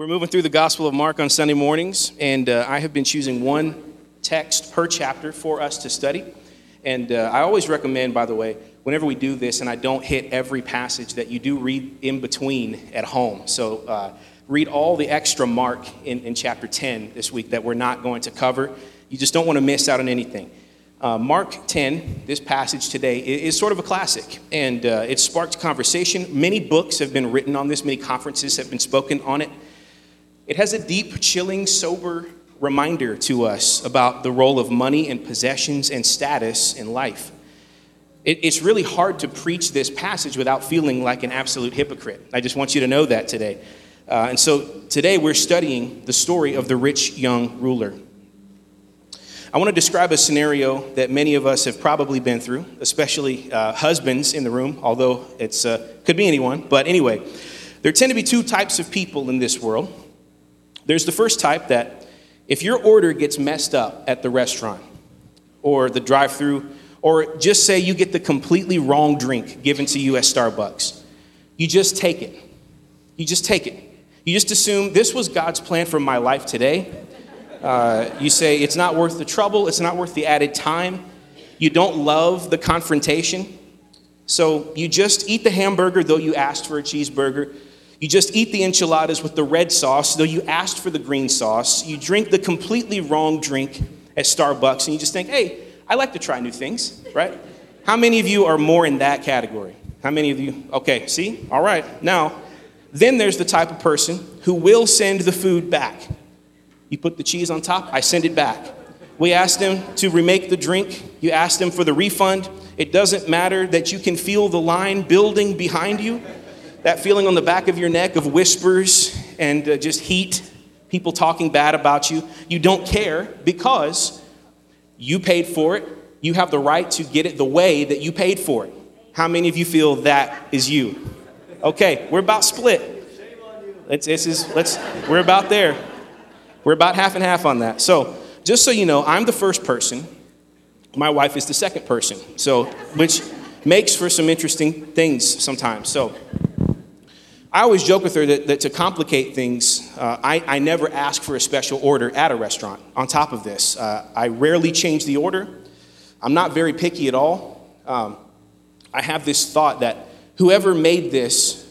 We're moving through the Gospel of Mark on Sunday mornings, and uh, I have been choosing one text per chapter for us to study. And uh, I always recommend, by the way, whenever we do this, and I don't hit every passage, that you do read in between at home. So uh, read all the extra Mark in, in chapter 10 this week that we're not going to cover. You just don't want to miss out on anything. Uh, Mark 10, this passage today, is, sort of a classic, and uh, it sparked conversation. Many books have been written on this, many conferences have been spoken on it. It has a deep, chilling, sober reminder to us about the role of money and possessions and status in life. It, it's really hard to preach this passage without feeling like an absolute hypocrite. I just want you to know that today. Uh, and so today we're studying the story of the rich young ruler. I want to describe a scenario that many of us have probably been through, especially uh, husbands in the room, although it uh, could be anyone. But anyway, there tend to be two types of people in this world. There's the first type that if your order gets messed up at the restaurant or the drive through, or just say you get the completely wrong drink given to you at Starbucks, you just take it. You just take it. You just assume this was God's plan for my life today. Uh, you say it's not worth the trouble, it's not worth the added time. You don't love the confrontation. So you just eat the hamburger, though you asked for a cheeseburger. You just eat the enchiladas with the red sauce, though you asked for the green sauce. You drink the completely wrong drink at Starbucks, and you just think, hey, I like to try new things, right? How many of you are more in that category? How many of you? Okay, see? All right. Now, then there's the type of person who will send the food back. You put the cheese on top, I send it back. We asked them to remake the drink. You asked them for the refund. It doesn't matter that you can feel the line building behind you that feeling on the back of your neck of whispers and uh, just heat, people talking bad about you. You don't care because you paid for it. You have the right to get it the way that you paid for it. How many of you feel that is you? Okay, we're about split. Let's, this is, let's, we're about there. We're about half and half on that. So, just so you know, I'm the first person. My wife is the second person. So, which makes for some interesting things sometimes. So, I always joke with her that, that to complicate things, uh, I, I never ask for a special order at a restaurant. On top of this, uh, I rarely change the order. I'm not very picky at all. Um, I have this thought that whoever made this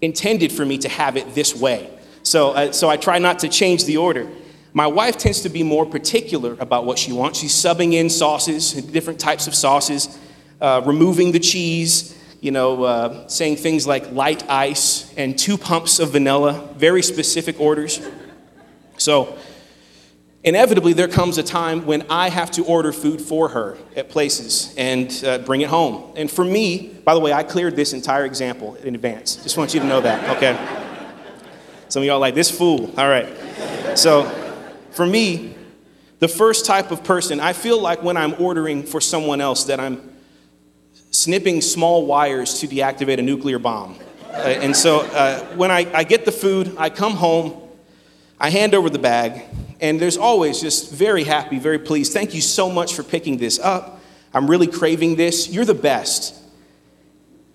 intended for me to have it this way. So, uh, so I try not to change the order. My wife tends to be more particular about what she wants. She's subbing in sauces, different types of sauces, uh, removing the cheese, you know, uh, saying things like light ice and two pumps of vanilla, very specific orders. So, inevitably, there comes a time when I have to order food for her at places and uh, bring it home. And for me, by the way, I cleared this entire example in advance. Just want you to know that, okay? Some of y'all like, this fool. All right. So, for me, the first type of person, I feel like when I'm ordering for someone else that I'm snipping small wires to deactivate a nuclear bomb. Uh, and so uh, when I, I get the food, I come home, I hand over the bag, and there's always just very happy, very pleased. Thank you so much for picking this up. I'm really craving this. You're the best.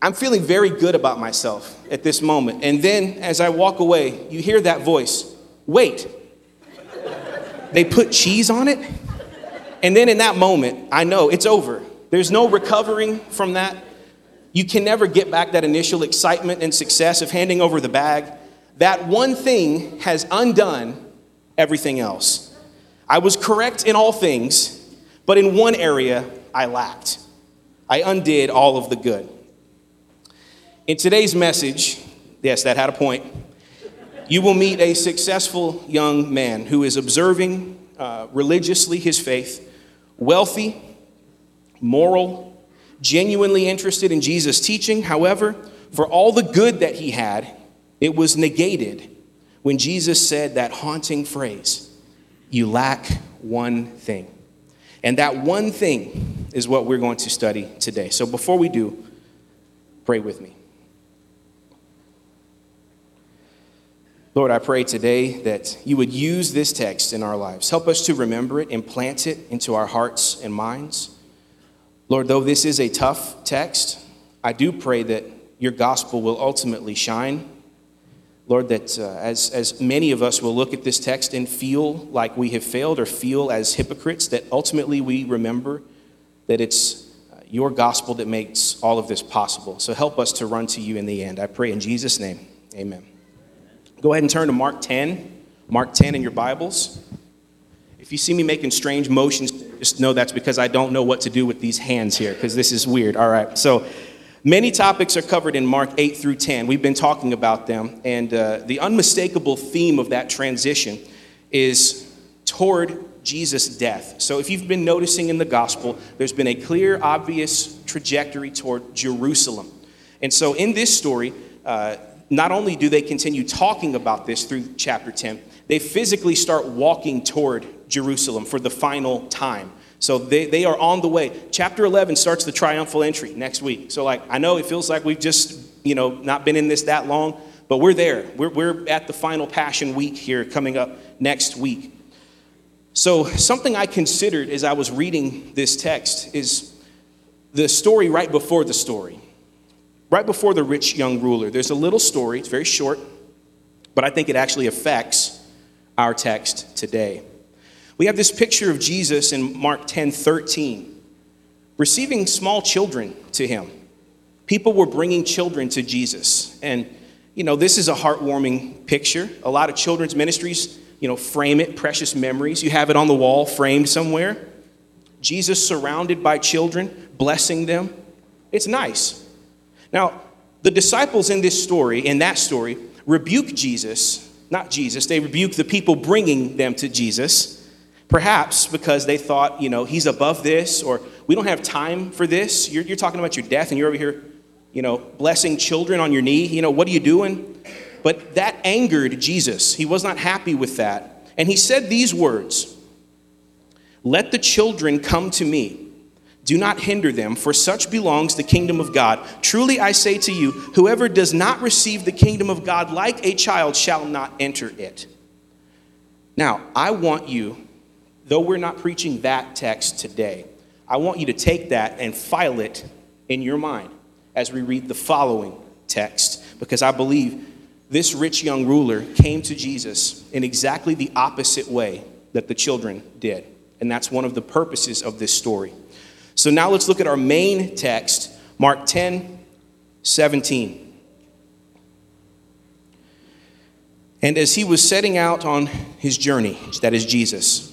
I'm feeling very good about myself at this moment. And then as I walk away, you hear that voice wait, they put cheese on it? And then in that moment, I know it's over. There's no recovering from that. You can never get back that initial excitement and success of handing over the bag. That one thing has undone everything else. I was correct in all things, but in one area I lacked. I undid all of the good. In today's message, yes, that had a point. You will meet a successful young man who is observing uh, religiously his faith, wealthy, moral, genuinely interested in Jesus' teaching. However, for all the good that he had, it was negated when Jesus said that haunting phrase, You lack one thing. And that one thing is what we're going to study today. So before we do, pray with me. Lord, I pray today that you would use this text in our lives. Help us to remember it, implant it into our hearts and minds. Lord, though this is a tough text, I do pray that your gospel will ultimately shine, Lord, that uh, as, as many of us will look at this text and feel like we have failed or feel as hypocrites, that ultimately we remember that it's uh, your gospel that makes all of this possible. So help us to run to you in the end. I pray in Jesus' name. Amen. Go ahead and turn to Mark 10. Mark 10 in your Bibles. If you see me making strange motions, just know that's because I don't know what to do with these hands here, because this is weird. All right. So, Many topics are covered in Mark 8 through 10. We've been talking about them, and uh, the unmistakable theme of that transition is toward Jesus' death. So, if you've been noticing in the gospel, there's been a clear, obvious trajectory toward Jerusalem. And so, in this story, uh, not only do they continue talking about this through chapter 10, they physically start walking toward Jerusalem for the final time. So they, they are on the way. Chapter 11 starts the triumphal entry next week. So, like, I know it feels like we've just, you know, not been in this that long, but we're there. We're, we're at the final Passion Week here coming up next week. So, something I considered as I was reading this text is the story right before the story. Right before the rich young ruler, there's a little story. It's very short, but I think it actually affects our text today. We have this picture of Jesus in Mark 10 13, receiving small children to him. People were bringing children to Jesus. And, you know, this is a heartwarming picture. A lot of children's ministries, you know, frame it, precious memories. You have it on the wall, framed somewhere. Jesus surrounded by children, blessing them. It's nice. Now, the disciples in this story, in that story, rebuke Jesus, not Jesus, they rebuke the people bringing them to Jesus Perhaps because they thought, you know, he's above this, or we don't have time for this. You're, you're talking about your death, and you're over here, you know, blessing children on your knee. You know, what are you doing? But that angered Jesus. He was not happy with that. And he said these words Let the children come to me. Do not hinder them, for such belongs the kingdom of God. Truly I say to you, whoever does not receive the kingdom of God like a child shall not enter it. Now, I want you though we're not preaching that text today, I want you to take that and file it in your mind as we read the following text, because I believe this rich young ruler came to Jesus in exactly the opposite way that the children did. And that's one of the purposes of this story. So now let's look at our main text, Mark 10 17. And as he was setting out on his journey, that is Jesus,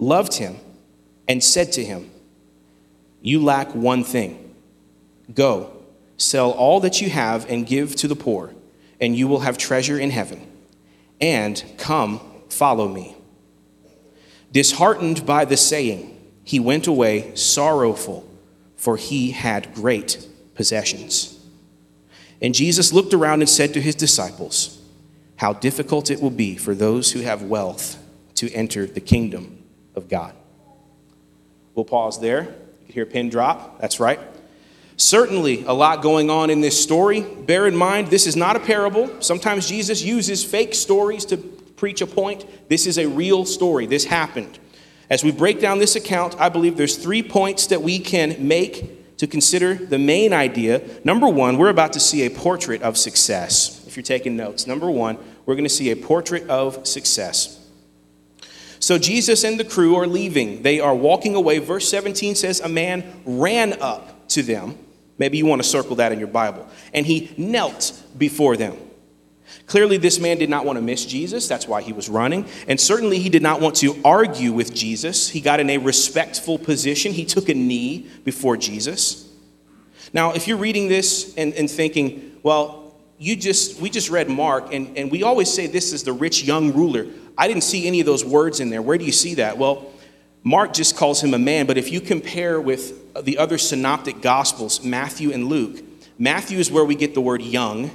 loved him, and said to him, You lack one thing. Go, sell all that you have and give to the poor, and you will have treasure in heaven. And come, follow me. Disheartened by the saying, he went away sorrowful, for he had great possessions. And Jesus looked around and said to his disciples, How difficult it will be for those who have wealth to enter the kingdom of God. We'll pause there. You can hear a pin drop. That's right. Certainly, a lot going on in this story. Bear in mind, this is not a parable. Sometimes Jesus uses fake stories to preach a point. This is a real story. This happened. As we break down this account, I believe there's three points that we can make to consider the main idea. Number one, we're about to see a portrait of success. If you're taking notes, number one, we're going to see a portrait of success. So Jesus and the crew are leaving. They are walking away. Verse 17 says, A man ran up to them. Maybe you want to circle that in your Bible. And he knelt before them. Clearly, this man did not want to miss Jesus. That's why he was running. And certainly, he did not want to argue with Jesus. He got in a respectful position. He took a knee before Jesus. Now, if you're reading this and, and thinking, well, you just we just read Mark, and, and we always say this is the rich young ruler. I didn't see any of those words in there. Where do you see that? Well, Mark just calls him a man, but if you compare with the other synoptic gospels, Matthew and Luke, Matthew is where we get the word young,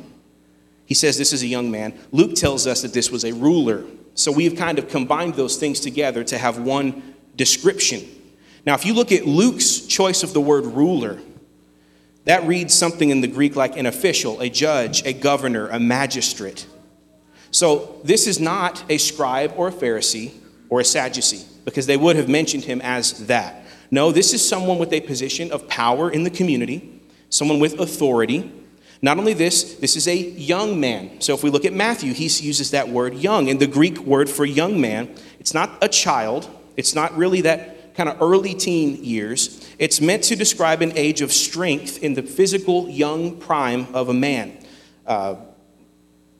he says this is a young man. Luke tells us that this was a ruler. So we've kind of combined those things together to have one description. Now, if you look at Luke's choice of the word ruler, that reads something in the Greek like an official, a judge, a governor, a magistrate. So this is not a scribe or a Pharisee or a Sadducee, because they would have mentioned him as that. No, this is someone with a position of power in the community, someone with authority. Not only this, this is a young man. So if we look at Matthew, he uses that word young. And the Greek word for young man, it's not a child, it's not really that kind of early teen years. It's meant to describe an age of strength in the physical young prime of a man. Uh,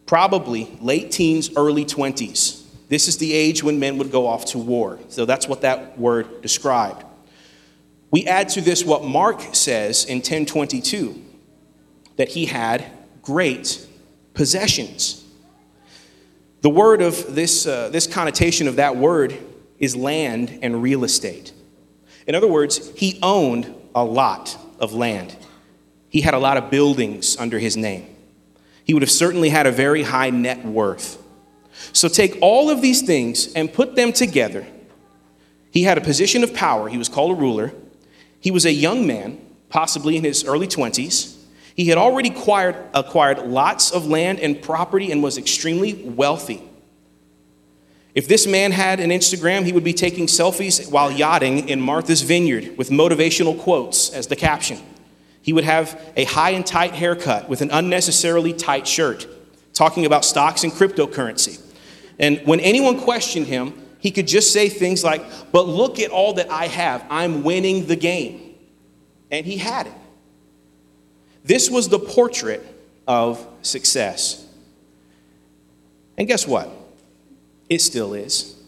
probably late teens, early 20s. This is the age when men would go off to war. So that's what that word described. We add to this what Mark says in 1022 that he had great possessions. The word of this, uh, this connotation of that word is land and real estate. In other words, he owned a lot of land. He had a lot of buildings under his name. He would have certainly had a very high net worth. So take all of these things and put them together. He had a position of power, he was called a ruler. He was a young man, possibly in his early 20s. He had already acquired, acquired lots of land and property and was extremely wealthy. If this man had an Instagram, he would be taking selfies while yachting in Martha's Vineyard with motivational quotes as the caption. He would have a high and tight haircut with an unnecessarily tight shirt, talking about stocks and cryptocurrency. And when anyone questioned him, he could just say things like, But look at all that I have. I'm winning the game. And he had it. This was the portrait of success. And guess what? It still is.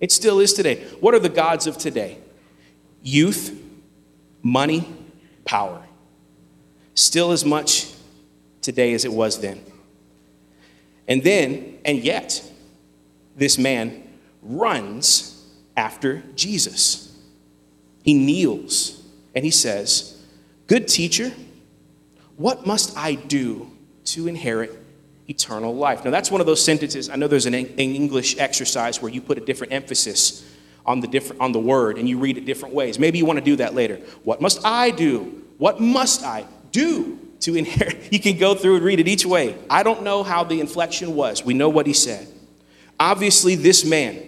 It still is today. What are the gods of today? Youth, money, power. Still as much today as it was then. And then, and yet, this man runs after Jesus. He kneels and he says, Good teacher, what must I do to inherit eternal life? Now, that's one of those sentences. I know there's an, English exercise where you put a different emphasis on the, different, on the word and you read it different ways. Maybe you want to do that later. What must I do? What must I do to inherit? You can go through and read it each way. I don't know how the inflection was. We know what he said. Obviously, this man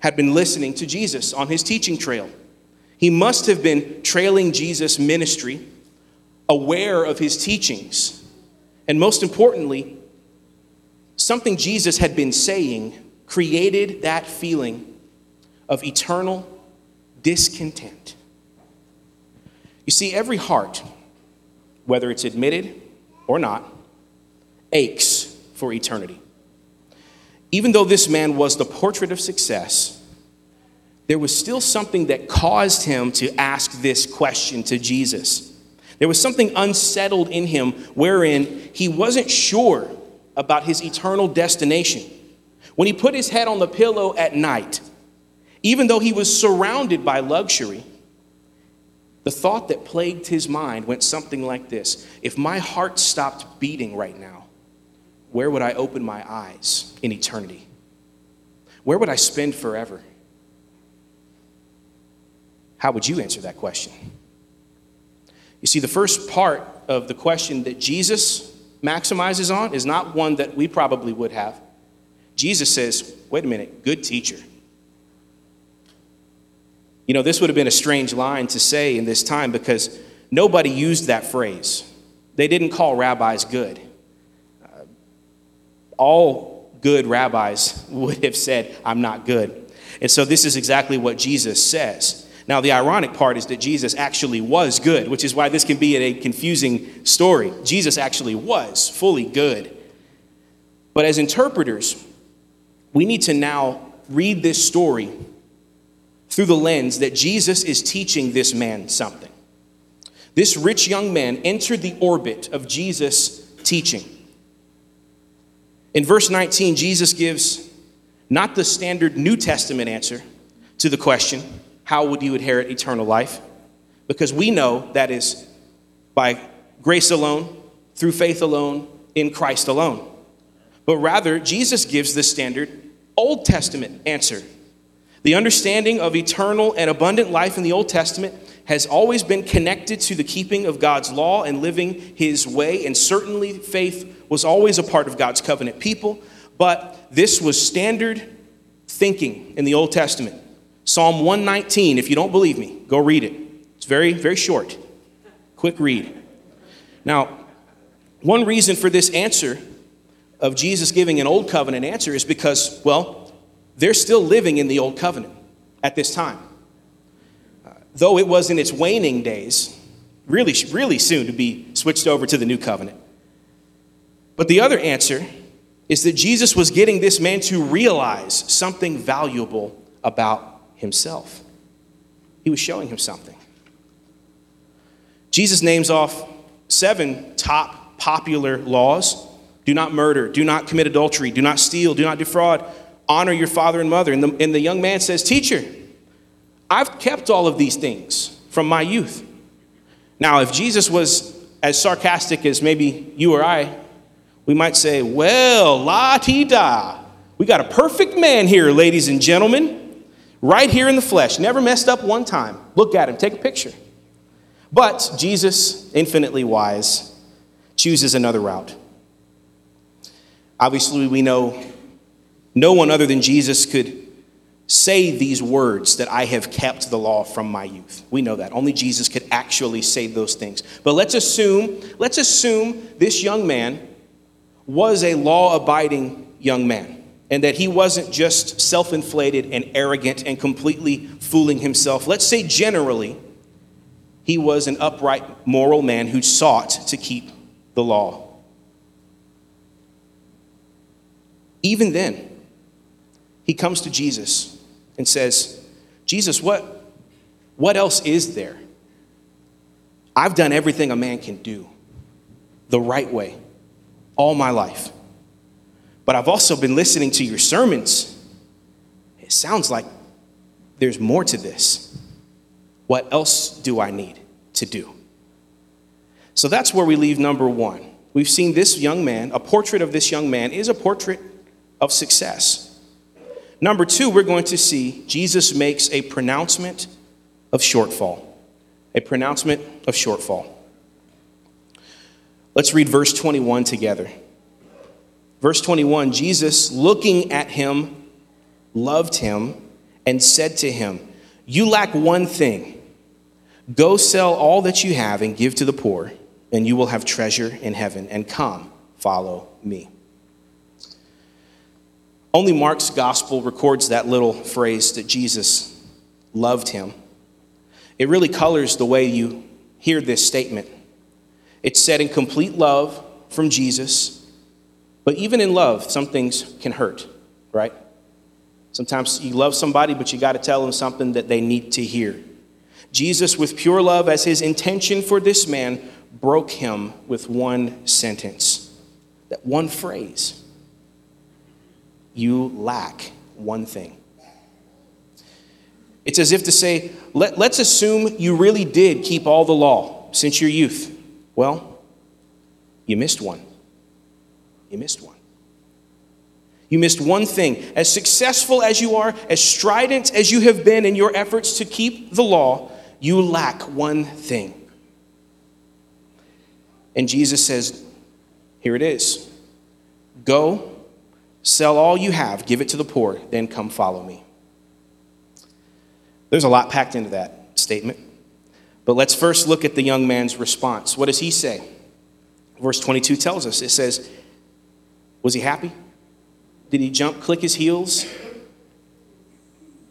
had been listening to Jesus on his teaching trail. He must have been trailing Jesus' ministry, aware of his teachings, and most importantly, something Jesus had been saying created that feeling of eternal discontent. You see, every heart, whether it's admitted or not, aches for eternity. Even though this man was the portrait of success, there was still something that caused him to ask this question to Jesus. There was something unsettled in him wherein he wasn't sure about his eternal destination. When he put his head on the pillow at night, even though he was surrounded by luxury, the thought that plagued his mind went something like this If my heart stopped beating right now, where would I open my eyes in eternity? Where would I spend forever? How would you answer that question? You see, the first part of the question that Jesus maximizes on is not one that we probably would have. Jesus says, wait a minute, good teacher. You know, this would have been a strange line to say in this time because nobody used that phrase. They didn't call rabbis good uh, all good rabbis would have said, I'm not good. And so this is exactly what Jesus says. Now, the ironic part is that Jesus actually was good, which is why this can be a confusing story. Jesus actually was fully good. But as interpreters, we need to now read this story through the lens that Jesus is teaching this man something. This rich young man entered the orbit of Jesus' teaching. In verse 19, Jesus gives not the standard New Testament answer to the question, How would you inherit eternal life? Because we know that is by grace alone, through faith alone, in Christ alone, but rather, Jesus gives the standard Old Testament answer. The understanding of eternal and abundant life in the Old Testament has always been connected to the keeping of God's law and living his way, and certainly faith was always a part of God's covenant people, but this was standard thinking in the Old Testament. Psalm 119, if you don't believe me, go read it. It's very, very short. Quick read. Now, one reason for this answer of Jesus giving an old covenant answer is because, well, they're still living in the old covenant at this time. Uh, though it was in its waning days, really, really soon to be switched over to the new covenant. But the other answer is that Jesus was getting this man to realize something valuable about himself. He was showing him something. Jesus names off seven top popular laws do not murder, do not commit adultery, do not steal, do not defraud, honor your father and mother. And the, and the young man says, Teacher, I've kept all of these things from my youth. Now, if Jesus was as sarcastic as maybe you or I we might say, well, la ti da. We got a perfect man here, ladies and gentlemen, right here in the flesh. Never messed up one time. Look at him, take a picture. But Jesus, infinitely wise, chooses another route. Obviously, we know no one other than Jesus could say these words that I have kept the law from my youth. We know that. Only Jesus could actually say those things. But let's assume, let's assume this young man was a law abiding young man and that he wasn't just self inflated and arrogant and completely fooling himself. Let's say generally, he was an upright, moral man who sought to keep the law. Even then, he comes to Jesus and says, Jesus, what, what else is there? I've done everything a man can do the right way all my life. But I've also been listening to your sermons. It sounds like there's more to this. What else do I need to do? So that's where we leave number one. We've seen this young man, a portrait of this young man is a portrait of success. Number two, we're going to see Jesus makes a pronouncement of shortfall. A pronouncement of shortfall. Let's read verse 21 together. Verse 21 Jesus, looking at him, loved him and said to him, You lack one thing. Go sell all that you have and give to the poor, and you will have treasure in heaven. And come, follow me. Only Mark's gospel records that little phrase that Jesus loved him. It really colors the way you hear this statement. It's said in complete love from Jesus. But even in love, some things can hurt, right? Sometimes you love somebody, but you got to tell them something that they need to hear. Jesus, with pure love as his intention for this man, broke him with one sentence, that one phrase. You lack one thing. It's as if to say, Let, us assume you really did keep all the law since your youth. Well, you missed one. You missed one. You missed one thing. As successful as you are, as strident as you have been in your efforts to keep the law, you lack one thing. And Jesus says, Here it is. Go, sell all you have, give it to the poor, then come follow me. There's a lot packed into that statement. But let's first look at the young man's response. What does he say? Verse 22 tells us it says, Was he happy? Did he jump, click his heels?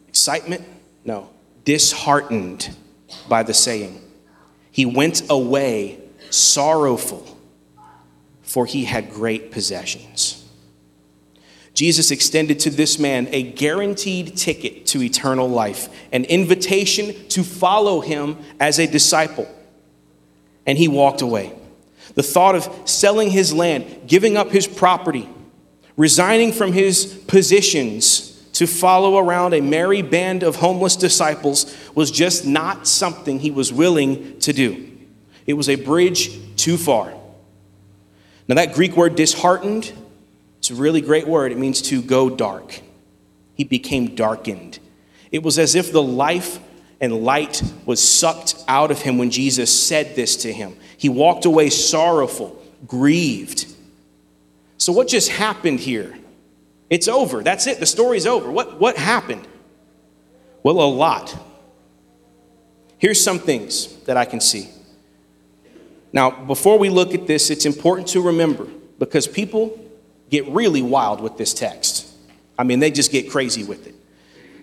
Excitement? No. Disheartened by the saying. He went away sorrowful, for he had great possessions. Jesus extended to this man a guaranteed ticket to eternal life, an invitation to follow him as a disciple. And he walked away. The thought of selling his land, giving up his property, resigning from his positions to follow around a merry band of homeless disciples was just not something he was willing to do. It was a bridge too far. Now, that Greek word disheartened, it's a really great word. It means to go dark. He became darkened. It was as if the life and light was sucked out of him when Jesus said this to him. He walked away sorrowful, grieved. So, what just happened here? It's over. That's it. The story's over. What, what happened? Well, a lot. Here's some things that I can see. Now, before we look at this, it's important to remember because people get really wild with this text. I mean, they just get crazy with it.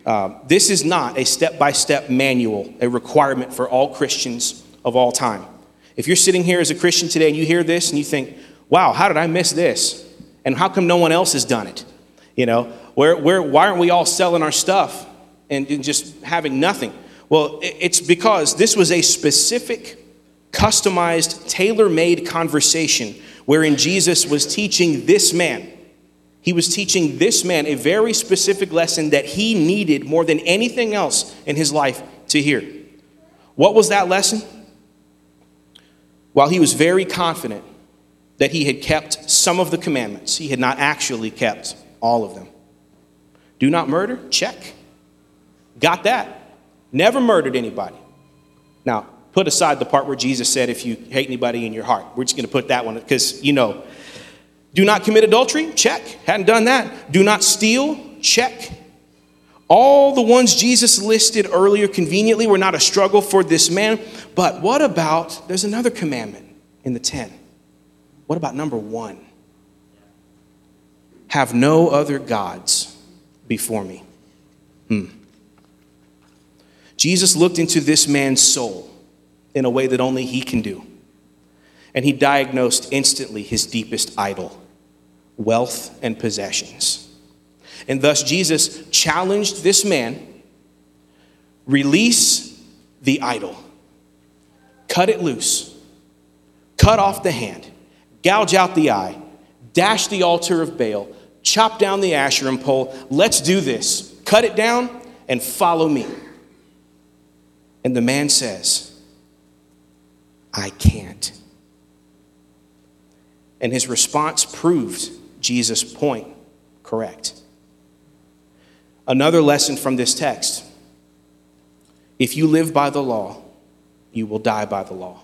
Um, this is not a step by step manual, a requirement for all Christians of all time. If you're sitting here as a Christian today and you hear this and you think, wow, how did I miss this? And how come no one else has done it? You know, where, where, why aren't we all selling our stuff and, and just having nothing? Well, it's because this was a specific, customized, tailor made conversation wherein Jesus was teaching this man he was teaching this man a very specific lesson that he needed more than anything else in his life to hear. What was that lesson? While he was very confident that he had kept some of the commandments, he had not actually kept all of them. Do not murder? Check. Got that. Never murdered anybody. Now, put aside the part where Jesus said, if you hate anybody in your heart. We're just going to put that one because, you know, do not commit adultery? Check. Hadn't done that. Do not steal? Check. All the ones Jesus listed earlier conveniently were not a struggle for this man. But what about, there's another commandment in the 10. What about number one? Have no other gods before me. Hmm. Jesus looked into this man's soul in a way that only he can do and he diagnosed instantly his deepest idol wealth and possessions. And thus, Jesus challenged this man release the idol, cut it loose, cut off the hand, gouge out the eye, dash the altar of Baal, chop down the Asherim pole. Let's do this. Cut it down and follow me. And the man says, I can't. And his response proved Jesus' point correct. Another lesson from this text if you live by the law, you will die by the law.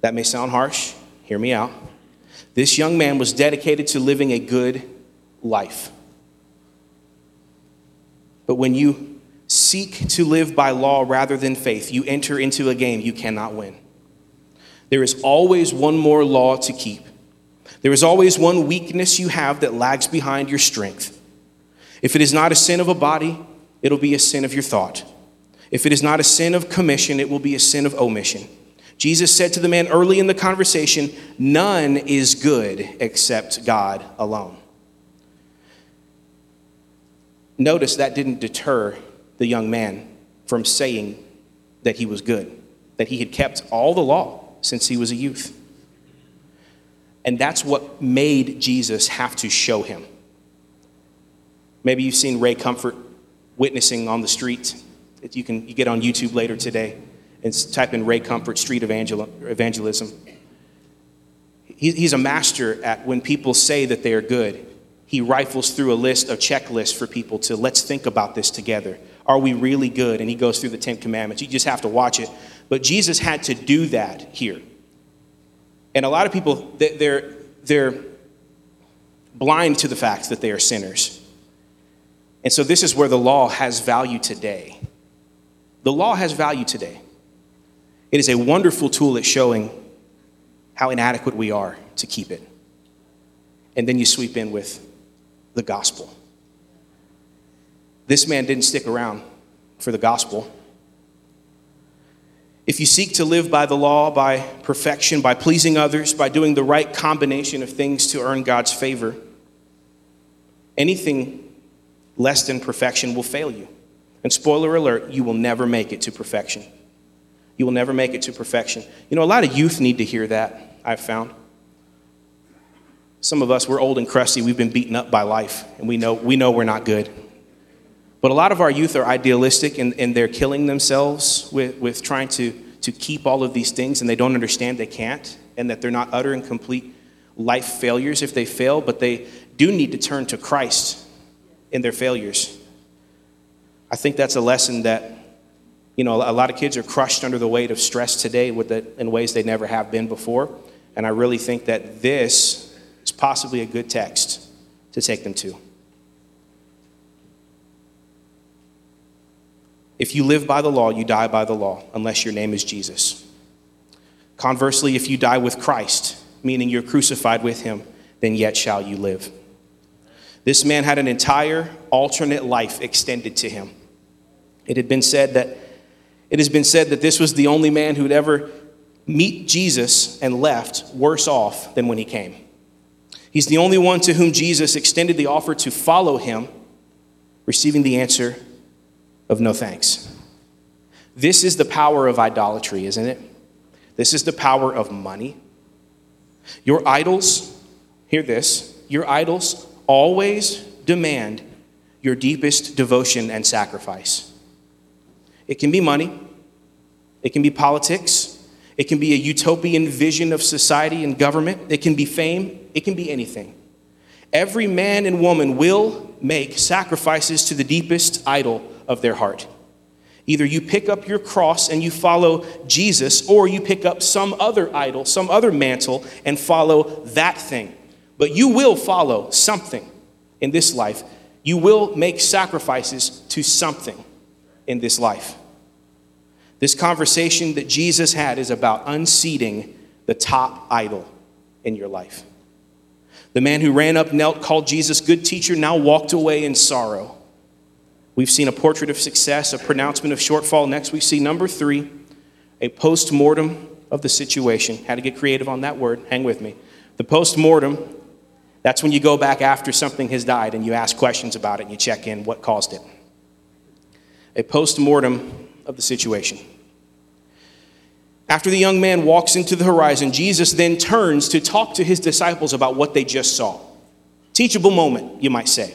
That may sound harsh. Hear me out. This young man was dedicated to living a good life. But when you seek to live by law rather than faith, you enter into a game you cannot win. There is always one more law to keep. There is always one weakness you have that lags behind your strength. If it is not a sin of a body, it'll be a sin of your thought. If it is not a sin of commission, it will be a sin of omission. Jesus said to the man early in the conversation, None is good except God alone. Notice that didn't deter the young man from saying that he was good, that he had kept all the law since he was a youth. And that's what made Jesus have to show him. Maybe you've seen Ray Comfort witnessing on the street. You can you get on YouTube later today and type in Ray Comfort street evangel- evangelism. He, he's a master at when people say that they are good. He rifles through a list of checklists for people to let's think about this together. Are we really good? And he goes through the Ten Commandments. You just have to watch it. But Jesus had to do that here. And a lot of people, they're, they're blind to the fact that they are sinners. And so this is where the law has value today. The law has value today. It is a wonderful tool at showing how inadequate we are to keep it. And then you sweep in with the gospel. This man didn't stick around for the gospel. If you seek to live by the law, by perfection, by pleasing others, by doing the right combination of things to earn God's favor, anything less than perfection will fail you. And spoiler alert, you will never make it to perfection. You will never make it to perfection. You know, a lot of youth need to hear that, I've found. Some of us, we're old and crusty. We've been beaten up by life, and we know, we know we're not good. But a lot of our youth are idealistic and, and they're killing themselves with, with trying to, to keep all of these things and they don't understand they can't. and that they're not utter and complete life failures if they fail, but they do need to turn to Christ in their failures. I think that's a lesson that, you know, a lot of kids are crushed under the weight of stress today with the, in ways they never have been before. And I really think that this is possibly a good text to take them to. If you live by the law, you die by the law, unless your name is Jesus. Conversely, if you die with Christ, meaning you're crucified with him, then yet shall you live. This man had an entire alternate life extended to him. It had been said that it has been said that this was the only man who'd ever meet Jesus and left worse off than when he came. He's the only one to whom Jesus extended the offer to follow him, receiving the answer of no thanks. This is the power of idolatry, isn't it? This is the power of money. Your idols, hear this, your idols always demand your deepest devotion and sacrifice. It can be money, it can be politics, it can be a utopian vision of society and government, it can be fame, it can be anything. Every man and woman will make sacrifices to the deepest idol of their heart. Either you pick up your cross and you follow Jesus, or you pick up some other idol, some other mantle, and follow that thing. But you will follow something in this life. You will make sacrifices to something in this life. This conversation that Jesus had is about unseating the top idol in your life. The man who ran up, knelt, called Jesus good teacher, now walked away in sorrow. We've seen a portrait of success, a pronouncement of shortfall. Next, we see number three, a post mortem of the situation. How to get creative on that word. Hang with me. The post mortem, that's when you go back after something has died and you ask questions about it and you check in what caused it. A post mortem of the situation. After the young man walks into the horizon, Jesus then turns to talk to his disciples about what they just saw. Teachable moment, you might say.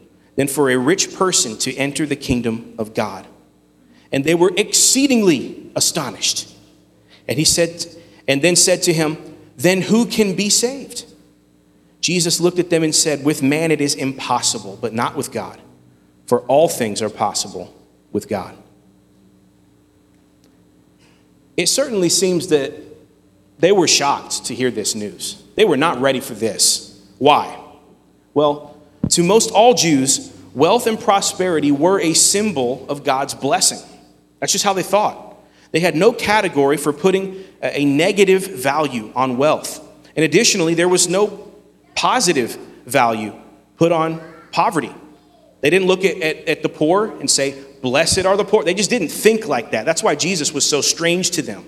than for a rich person to enter the kingdom of God. And they were exceedingly astonished. And he said, and then said to him, Then who can be saved? Jesus looked at them and said, With man it is impossible, but not with God, for all things are possible with God. It certainly seems that they were shocked to hear this news. They were not ready for this. Why? Well, to most all Jews, wealth and prosperity were a symbol of God's blessing. That's just how they thought. They had no category for putting a negative value on wealth. And additionally, there was no positive value put on poverty. They didn't look at, at, at, the poor and say, Blessed are the poor. They just didn't think like that. That's why Jesus was so strange to them.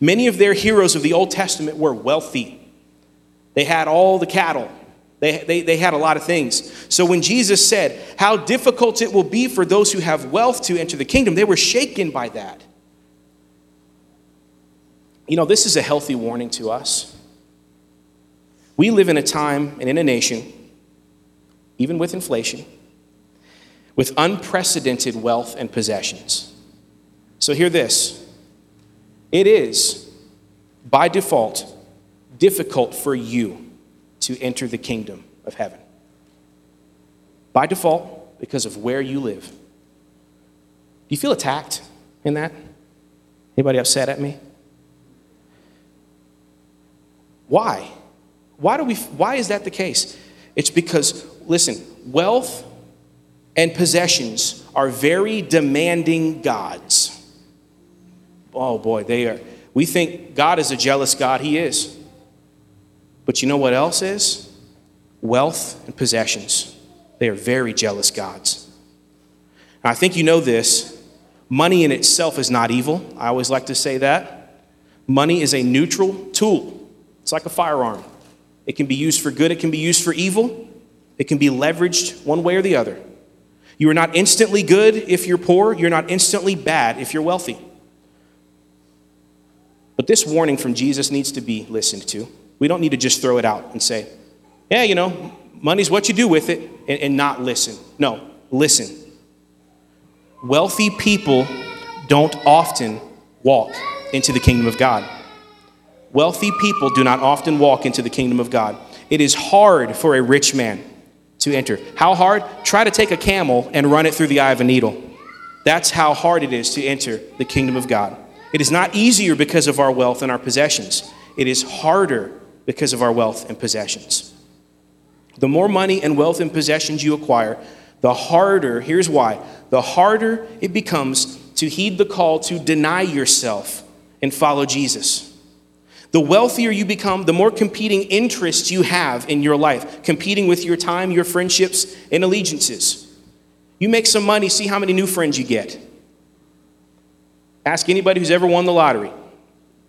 Many of their heroes of the Old Testament were wealthy, they had all the cattle, they, they, they had a lot of things. So when Jesus said, How difficult it will be for those who have wealth to enter the kingdom, they were shaken by that. You know, this is a healthy warning to us. We live in a time and in a nation, even with inflation, with unprecedented wealth and possessions. So, hear this it is, by default, difficult for you to enter the kingdom of heaven. By default, because of where you live. Do you feel attacked in that? Anybody upset at me? Why? Why do we why is that the case? It's because listen, wealth and possessions are very demanding gods. Oh boy, they are. We think God is a jealous God. He is. But you know what else is? Wealth and possessions. They are very jealous gods. Now, I think you know this. Money in itself is not evil. I always like to say that. Money is a neutral tool, it's like a firearm. It can be used for good, it can be used for evil, it can be leveraged one way or the other. You are not instantly good if you're poor, you're not instantly bad if you're wealthy. But this warning from Jesus needs to be listened to. We don't need to just throw it out and say, yeah, you know, money's what you do with it, and, and not listen. No, listen. Wealthy people don't often walk into the kingdom of God. Wealthy people do not often walk into the kingdom of God. It is hard for a rich man to enter. How hard? Try to take a camel and run it through the eye of a needle. That's how hard it is to enter the kingdom of God. It is not easier because of our wealth and our possessions, it is harder because of our wealth and possessions. The more money and wealth and possessions you acquire, the harder, here's why, the harder it becomes to heed the call to deny yourself and follow Jesus. The wealthier you become, the more competing interests you have in your life, competing with your time, your friendships, and allegiances. You make some money, see how many new friends you get. Ask anybody who's ever won the lottery.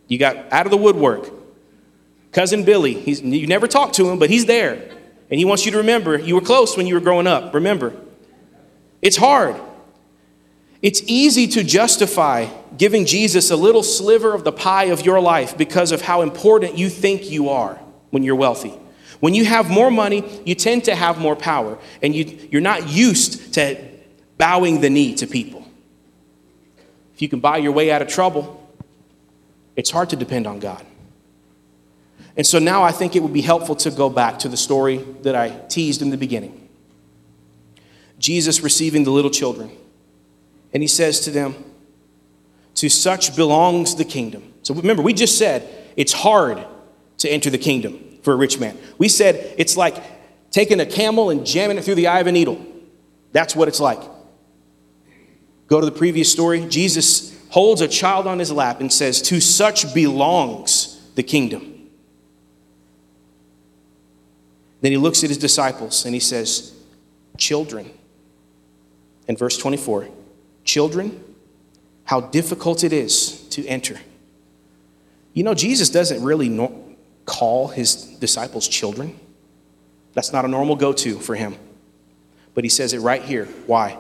You got out of the woodwork. Cousin Billy, he's, you never talked to him, but he's there. And he wants you to remember you were close when you were growing up. Remember. It's hard. It's easy to justify giving Jesus a little sliver of the pie of your life because of how important you think you are when you're wealthy. When you have more money, you tend to have more power, and you, you're not used to bowing the knee to people. If you can buy your way out of trouble, it's hard to depend on God. And so now I think it would be helpful to go back to the story that I teased in the beginning Jesus receiving the little children. And he says to them, To such belongs the kingdom. So remember, we just said it's hard to enter the kingdom for a rich man. We said it's like taking a camel and jamming it through the eye of a needle. That's what it's like. Go to the previous story. Jesus holds a child on his lap and says, To such belongs the kingdom. Then he looks at his disciples and he says, Children. In verse 24, Children, how difficult it is to enter. You know, Jesus doesn't really no- call his disciples children. That's not a normal go to for him. But he says it right here. Why?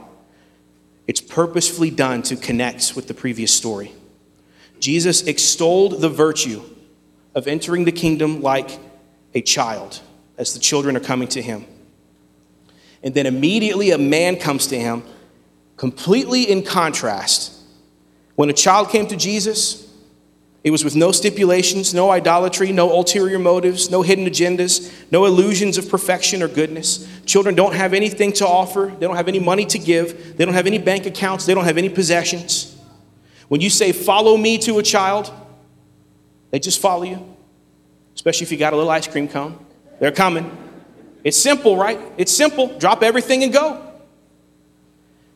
It's purposefully done to connect with the previous story. Jesus extolled the virtue of entering the kingdom like a child as the children are coming to him. And then immediately a man comes to him completely in contrast. When a child came to Jesus, it was with no stipulations, no idolatry, no ulterior motives, no hidden agendas, no illusions of perfection or goodness. Children don't have anything to offer, they don't have any money to give, they don't have any bank accounts, they don't have any possessions. When you say, Follow me to a child, they just follow you, especially if you got a little ice cream cone. They're coming. It's simple, right? It's simple. Drop everything and go.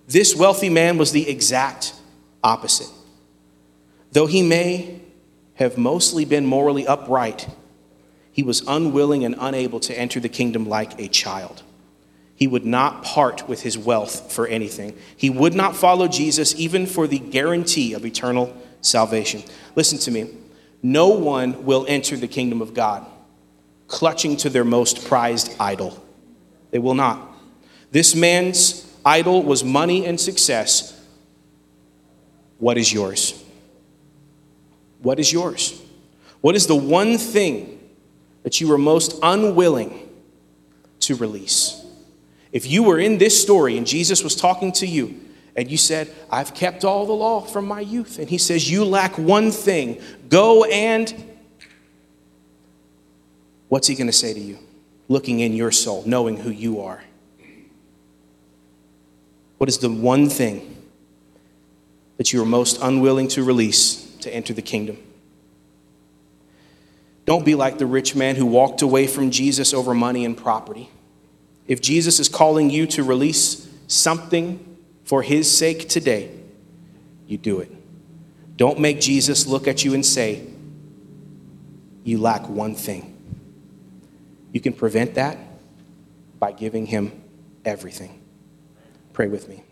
This wealthy man was the exact opposite. Though he may have mostly been morally upright, he was unwilling and unable to enter the kingdom like a child. He would not part with his wealth for anything. He would not follow Jesus even for the guarantee of eternal salvation. Listen to me. No one will enter the kingdom of God clutching to their most prized idol. They will not. This man's idol was money and success. What is yours? What is yours? What is the one thing that you were most unwilling to release? If you were in this story and Jesus was talking to you and you said, I've kept all the law from my youth, and he says, You lack one thing, go and. What's he going to say to you? Looking in your soul, knowing who you are. What is the one thing that you are most unwilling to release to enter the kingdom? Don't be like the rich man who walked away from Jesus over money and property. If Jesus is calling you to release something for his sake today, you do it. Don't make Jesus look at you and say, You lack one thing. You can prevent that by giving him everything. Pray with me.